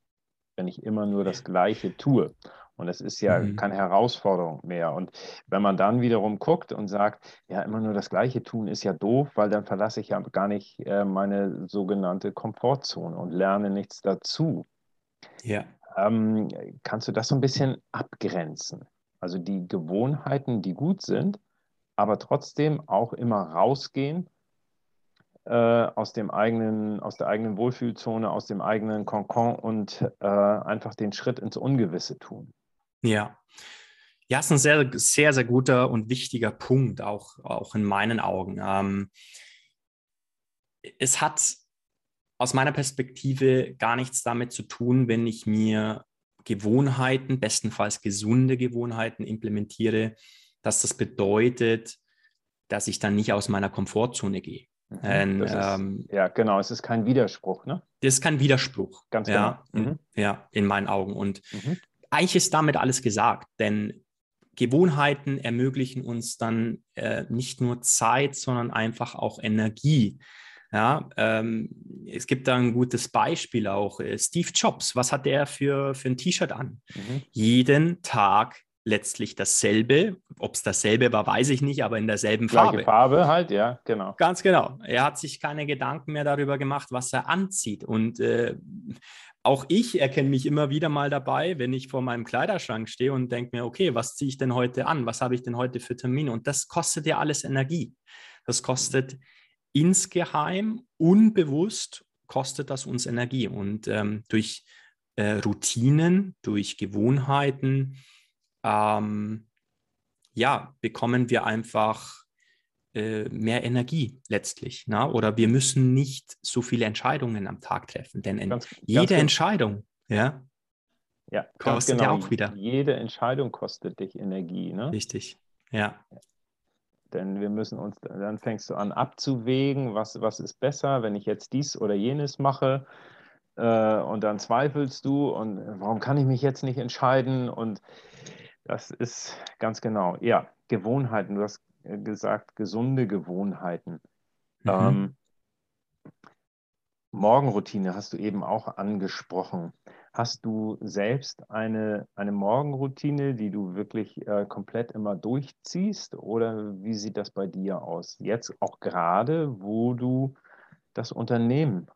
wenn ich immer nur das Gleiche tue. Und es ist ja mhm. keine Herausforderung mehr. Und wenn man dann wiederum guckt und sagt, ja, immer nur das Gleiche tun ist ja doof, weil dann verlasse ich ja gar nicht äh, meine sogenannte Komfortzone und lerne nichts dazu. Ja. Ähm, kannst du das so ein bisschen abgrenzen? Also die Gewohnheiten, die gut sind, aber trotzdem auch immer rausgehen äh, aus dem eigenen, aus der eigenen Wohlfühlzone, aus dem eigenen Konkon und äh, einfach den Schritt ins Ungewisse tun. Ja. Ja, ist ein sehr, sehr, sehr guter und wichtiger Punkt, auch, auch in meinen Augen. Ähm, es hat aus meiner Perspektive gar nichts damit zu tun, wenn ich mir Gewohnheiten, bestenfalls gesunde Gewohnheiten implementiere, dass das bedeutet, dass ich dann nicht aus meiner Komfortzone gehe. Mhm, ähm, ist, ähm, ja, genau, es ist kein Widerspruch, ne? Das ist kein Widerspruch. Ganz ja, genau. Mhm. In, ja, in meinen Augen. Und mhm. eigentlich ist damit alles gesagt, denn Gewohnheiten ermöglichen uns dann äh, nicht nur Zeit, sondern einfach auch Energie. Ja, ähm, es gibt da ein gutes Beispiel auch. Äh, Steve Jobs, was hat der für, für ein T-Shirt an? Mhm. Jeden Tag letztlich dasselbe. Ob es dasselbe war, weiß ich nicht, aber in derselben Gleiche Farbe. Farbe halt, ja, genau. Ganz genau. Er hat sich keine Gedanken mehr darüber gemacht, was er anzieht. Und äh, auch ich erkenne mich immer wieder mal dabei, wenn ich vor meinem Kleiderschrank stehe und denke mir, okay, was ziehe ich denn heute an? Was habe ich denn heute für Termine? Und das kostet ja alles Energie. Das kostet insgeheim, unbewusst kostet das uns Energie. Und ähm, durch äh, Routinen, durch Gewohnheiten, ähm, ja, bekommen wir einfach äh, mehr Energie letztlich. Na? Ne? Oder wir müssen nicht so viele Entscheidungen am Tag treffen, denn ganz, jede ganz Entscheidung, ja, ja kostet genau. ja auch wieder. Jede Entscheidung kostet dich Energie. Ne? Richtig, ja. Denn wir müssen uns, dann fängst du an abzuwägen, was, was ist besser, wenn ich jetzt dies oder jenes mache. Äh, und dann zweifelst du und warum kann ich mich jetzt nicht entscheiden? Und das ist ganz genau, ja, Gewohnheiten. Du hast gesagt, gesunde Gewohnheiten. Mhm. Ähm, Morgenroutine hast du eben auch angesprochen. Hast du selbst eine, eine Morgenroutine, die du wirklich äh, komplett immer durchziehst? Oder wie sieht das bei dir aus? Jetzt auch gerade, wo du das Unternehmen,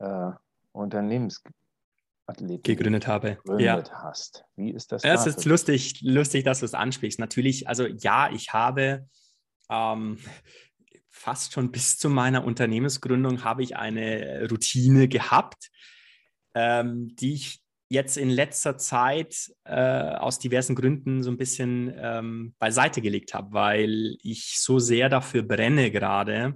äh, Unternehmensathletik gegründet habe. Gegründet ja. hast. Wie ist das? Es ist lustig, lustig, dass du es ansprichst. Natürlich, also ja, ich habe ähm, fast schon bis zu meiner Unternehmensgründung habe ich eine Routine gehabt ähm, die ich jetzt in letzter Zeit äh, aus diversen Gründen so ein bisschen ähm, beiseite gelegt habe, weil ich so sehr dafür brenne gerade,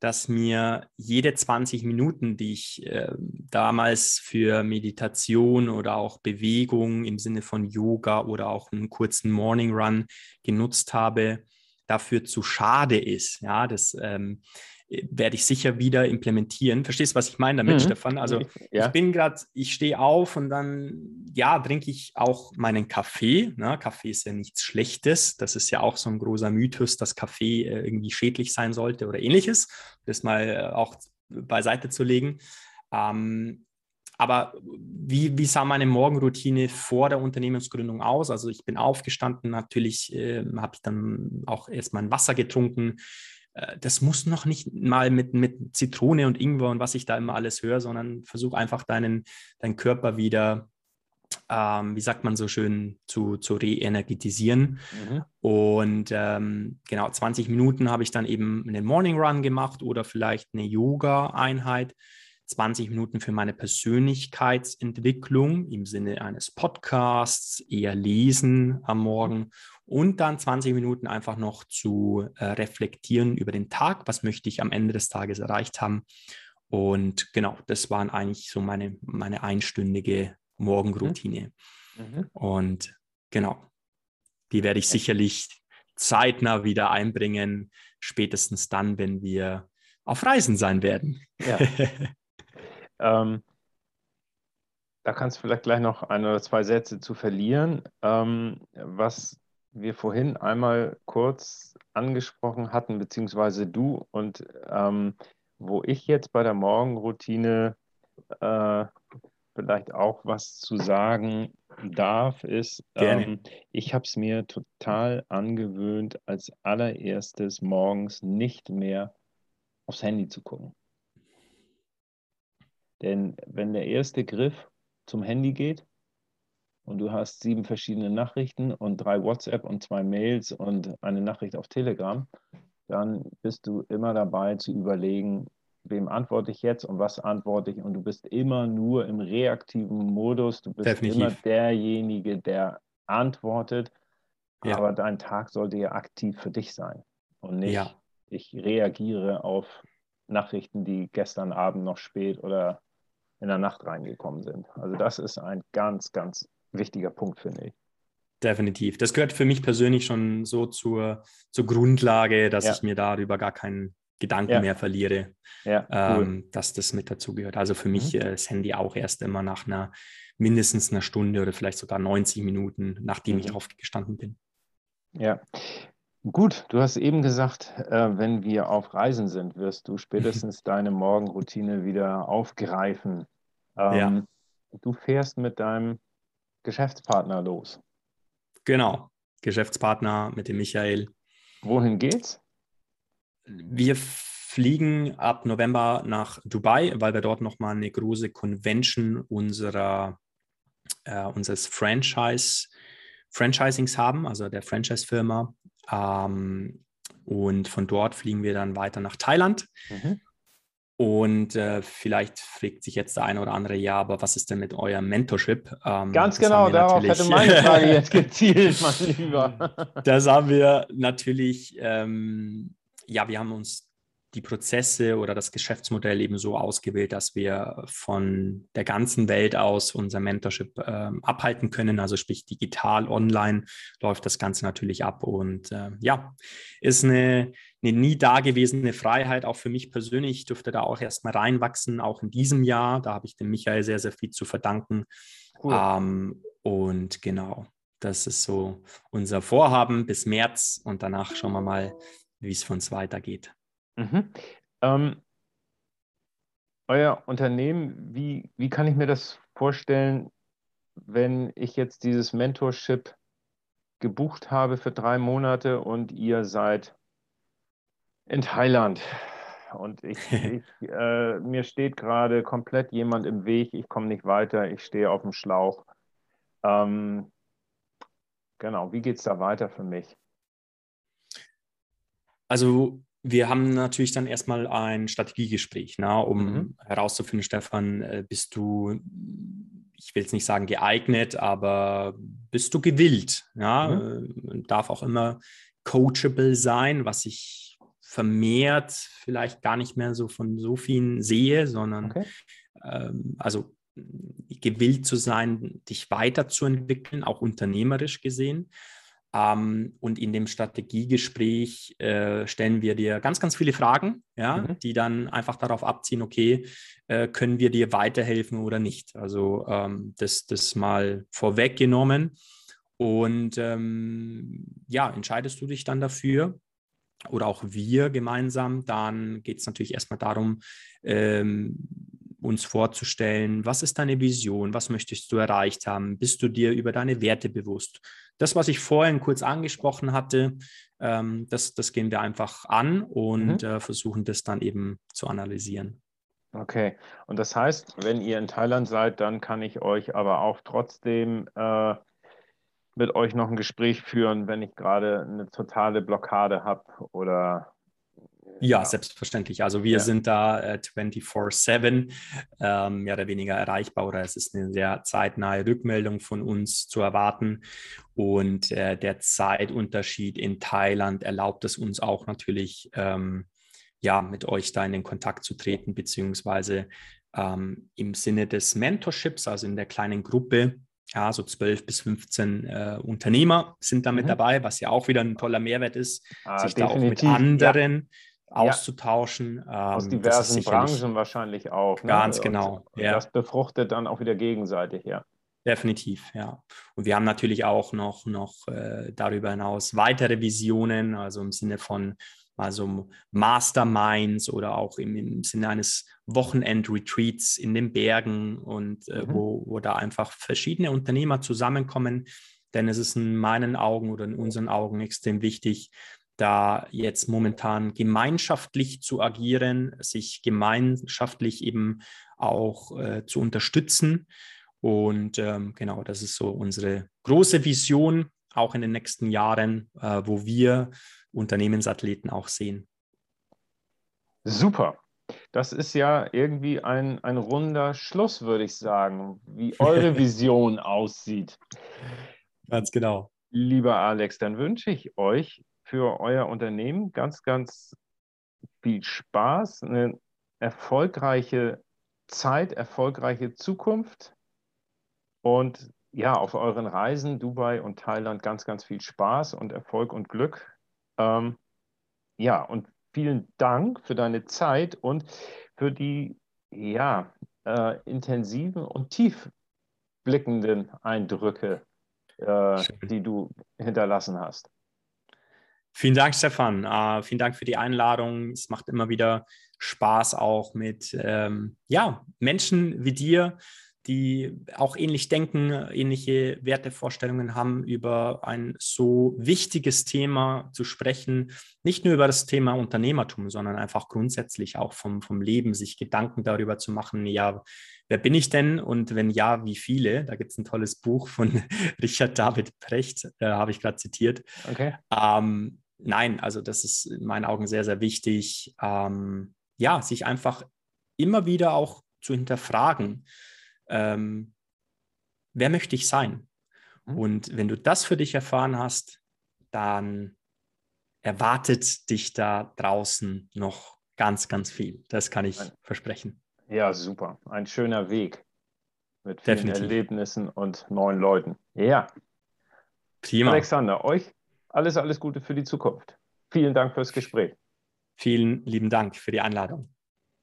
dass mir jede 20 Minuten, die ich äh, damals für Meditation oder auch Bewegung im Sinne von Yoga oder auch einen kurzen Morning Run genutzt habe, dafür zu schade ist. Ja, das ähm, werde ich sicher wieder implementieren. Verstehst du, was ich meine damit, mhm. Stefan? Also ja. ich bin gerade, ich stehe auf und dann, ja, trinke ich auch meinen Kaffee. Ne? Kaffee ist ja nichts Schlechtes. Das ist ja auch so ein großer Mythos, dass Kaffee äh, irgendwie schädlich sein sollte oder ähnliches. Das mal äh, auch beiseite zu legen. Ähm, aber wie, wie sah meine Morgenroutine vor der Unternehmensgründung aus? Also ich bin aufgestanden, natürlich äh, habe ich dann auch erstmal ein Wasser getrunken, das muss noch nicht mal mit, mit Zitrone und Ingwer und was ich da immer alles höre, sondern versuch einfach deinen, deinen Körper wieder ähm, wie sagt man so schön, zu, zu re-energetisieren. Mhm. Und ähm, genau, 20 Minuten habe ich dann eben einen Morning Run gemacht oder vielleicht eine Yoga-Einheit. 20 Minuten für meine Persönlichkeitsentwicklung im Sinne eines Podcasts, eher lesen am Morgen und dann 20 Minuten einfach noch zu äh, reflektieren über den Tag, was möchte ich am Ende des Tages erreicht haben. Und genau, das waren eigentlich so meine, meine einstündige Morgenroutine. Mhm. mhm. Und genau, die werde ich sicherlich zeitnah wieder einbringen, spätestens dann, wenn wir auf Reisen sein werden. Ja. ähm, da kannst du vielleicht gleich noch ein oder zwei Sätze zu verlieren. Ähm, was wir vorhin einmal kurz angesprochen hatten, beziehungsweise du und ähm, wo ich jetzt bei der Morgenroutine äh, vielleicht auch was zu sagen darf, ist, ähm, ich habe es mir total angewöhnt, als allererstes morgens nicht mehr aufs Handy zu gucken. Denn wenn der erste Griff zum Handy geht und du hast sieben verschiedene Nachrichten und drei WhatsApp und zwei Mails und eine Nachricht auf Telegram, dann bist du immer dabei zu überlegen, wem antworte ich jetzt und was antworte ich und du bist immer nur im reaktiven Modus, du bist Definitiv. immer derjenige, der antwortet, ja. aber dein Tag sollte ja aktiv für dich sein und nicht, ja. ich reagiere auf Nachrichten, die gestern Abend noch spät oder in der Nacht reingekommen sind. Also das ist ein ganz, ganz wichtiger Punkt, finde ich. Definitiv. Das gehört für mich persönlich schon so zur, zur Grundlage, dass ja. ich mir darüber gar keinen Gedanken ja. mehr verliere, ja, cool. ähm, dass das mit dazu gehört. Also für mich mhm. äh, das Handy auch erst immer nach einer mindestens einer Stunde oder vielleicht sogar 90 Minuten, nachdem mhm. ich aufgestanden bin. Ja, Gut, du hast eben gesagt, äh, wenn wir auf Reisen sind, wirst du spätestens deine Morgenroutine wieder aufgreifen. Ähm, ja. Du fährst mit deinem Geschäftspartner los. Genau, Geschäftspartner mit dem Michael. Wohin geht's? Wir fliegen ab November nach Dubai, weil wir dort nochmal eine große Convention unserer, äh, unseres Franchise, Franchisings haben, also der Franchise-Firma. Ähm, und von dort fliegen wir dann weiter nach Thailand. Mhm. Und äh, vielleicht fragt sich jetzt der eine oder andere, ja, aber was ist denn mit eurem Mentorship? Ähm, Ganz genau, darauf hätte meine Frage jetzt gezielt, mein Lieber. das haben wir natürlich, ähm, ja, wir haben uns die Prozesse oder das Geschäftsmodell eben so ausgewählt, dass wir von der ganzen Welt aus unser Mentorship äh, abhalten können. Also sprich digital, online läuft das Ganze natürlich ab. Und äh, ja, ist eine, eine nie dagewesene Freiheit, auch für mich persönlich. Ich durfte da auch erstmal reinwachsen, auch in diesem Jahr. Da habe ich dem Michael sehr, sehr viel zu verdanken. Cool. Ähm, und genau, das ist so unser Vorhaben bis März und danach schauen wir mal, wie es für uns weitergeht. Mhm. Ähm, euer Unternehmen, wie, wie kann ich mir das vorstellen, wenn ich jetzt dieses Mentorship gebucht habe für drei Monate und ihr seid in Thailand und ich, ich äh, mir steht gerade komplett jemand im Weg, ich komme nicht weiter, ich stehe auf dem Schlauch. Ähm, genau, wie geht es da weiter für mich? Also wir haben natürlich dann erstmal ein Strategiegespräch, na, um mhm. herauszufinden, Stefan, äh, bist du, ich will jetzt nicht sagen geeignet, aber bist du gewillt? Ja, mhm. Äh, darf auch immer coachable sein, was ich vermehrt vielleicht gar nicht mehr so von so vielen sehe, sondern okay. ähm, also gewillt zu sein, dich weiterzuentwickeln, auch unternehmerisch gesehen. Ähm, und in dem Strategiegespräch äh, stellen wir dir ganz, ganz viele Fragen, ja, mhm. die dann einfach darauf abziehen, okay, äh, können wir dir weiterhelfen oder nicht? Also ähm, das, das mal vorweggenommen. Und ähm, ja, entscheidest du dich dann dafür, oder auch wir gemeinsam, dann geht es natürlich erstmal darum, ähm, uns vorzustellen, was ist deine Vision, was möchtest du erreicht haben, bist du dir über deine Werte bewusst. Das, was ich vorhin kurz angesprochen hatte, ähm, das, das gehen wir einfach an und mhm. äh, versuchen das dann eben zu analysieren. Okay, und das heißt, wenn ihr in Thailand seid, dann kann ich euch aber auch trotzdem äh, mit euch noch ein Gespräch führen, wenn ich gerade eine totale Blockade habe oder ja, selbstverständlich. Also wir ja. sind da äh, 24-7 ähm, mehr oder weniger erreichbar oder es ist eine sehr zeitnahe Rückmeldung von uns zu erwarten. Und äh, der Zeitunterschied in Thailand erlaubt es uns auch natürlich, ähm, ja, mit euch da in den Kontakt zu treten, beziehungsweise ähm, im Sinne des Mentorships, also in der kleinen Gruppe, ja, so 12 bis 15 äh, Unternehmer sind damit mhm. dabei, was ja auch wieder ein toller Mehrwert ist, ah, sich definitiv. da auch mit anderen auszutauschen. Ja. Aus ähm, diversen Branchen wahrscheinlich auch. Ne? Ganz genau. Und, ja. Das befruchtet dann auch wieder gegenseitig, ja. Definitiv, ja. Und wir haben natürlich auch noch, noch äh, darüber hinaus weitere Visionen, also im Sinne von also Masterminds oder auch im, im Sinne eines Wochenend-Retreats in den Bergen und äh, mhm. wo, wo da einfach verschiedene Unternehmer zusammenkommen. Denn es ist in meinen Augen oder in unseren Augen extrem wichtig, da jetzt momentan gemeinschaftlich zu agieren, sich gemeinschaftlich eben auch äh, zu unterstützen. Und ähm, genau, das ist so unsere große Vision, auch in den nächsten Jahren, äh, wo wir Unternehmensathleten auch sehen. Super. Das ist ja irgendwie ein, ein runder Schluss, würde ich sagen, wie eure Vision aussieht. Ganz genau. Lieber Alex, dann wünsche ich euch für euer Unternehmen ganz, ganz viel Spaß, eine erfolgreiche Zeit, erfolgreiche Zukunft und ja, auf euren Reisen Dubai und Thailand ganz, ganz viel Spaß und Erfolg und Glück. Ähm, ja, und vielen Dank für deine Zeit und für die ja, äh, intensiven und tiefblickenden Eindrücke, äh, die du hinterlassen hast. Vielen Dank, Stefan. Uh, vielen Dank für die Einladung. Es macht immer wieder Spaß, auch mit ähm, ja, Menschen wie dir, die auch ähnlich denken, ähnliche Wertevorstellungen haben, über ein so wichtiges Thema zu sprechen. Nicht nur über das Thema Unternehmertum, sondern einfach grundsätzlich auch vom, vom Leben, sich Gedanken darüber zu machen, ja, wer bin ich denn und wenn ja, wie viele? Da gibt es ein tolles Buch von Richard David Precht, äh, habe ich gerade zitiert. Okay. Ähm, nein, also das ist in meinen Augen sehr, sehr wichtig, ähm, ja, sich einfach immer wieder auch zu hinterfragen, ähm, wer möchte ich sein? Mhm. Und wenn du das für dich erfahren hast, dann erwartet dich da draußen noch ganz, ganz viel. Das kann ich versprechen. Ja, super. Ein schöner Weg mit vielen Definitiv. Erlebnissen und neuen Leuten. Ja. Prima. Alexander, euch alles, alles Gute für die Zukunft. Vielen Dank fürs Gespräch. Vielen lieben Dank für die Einladung.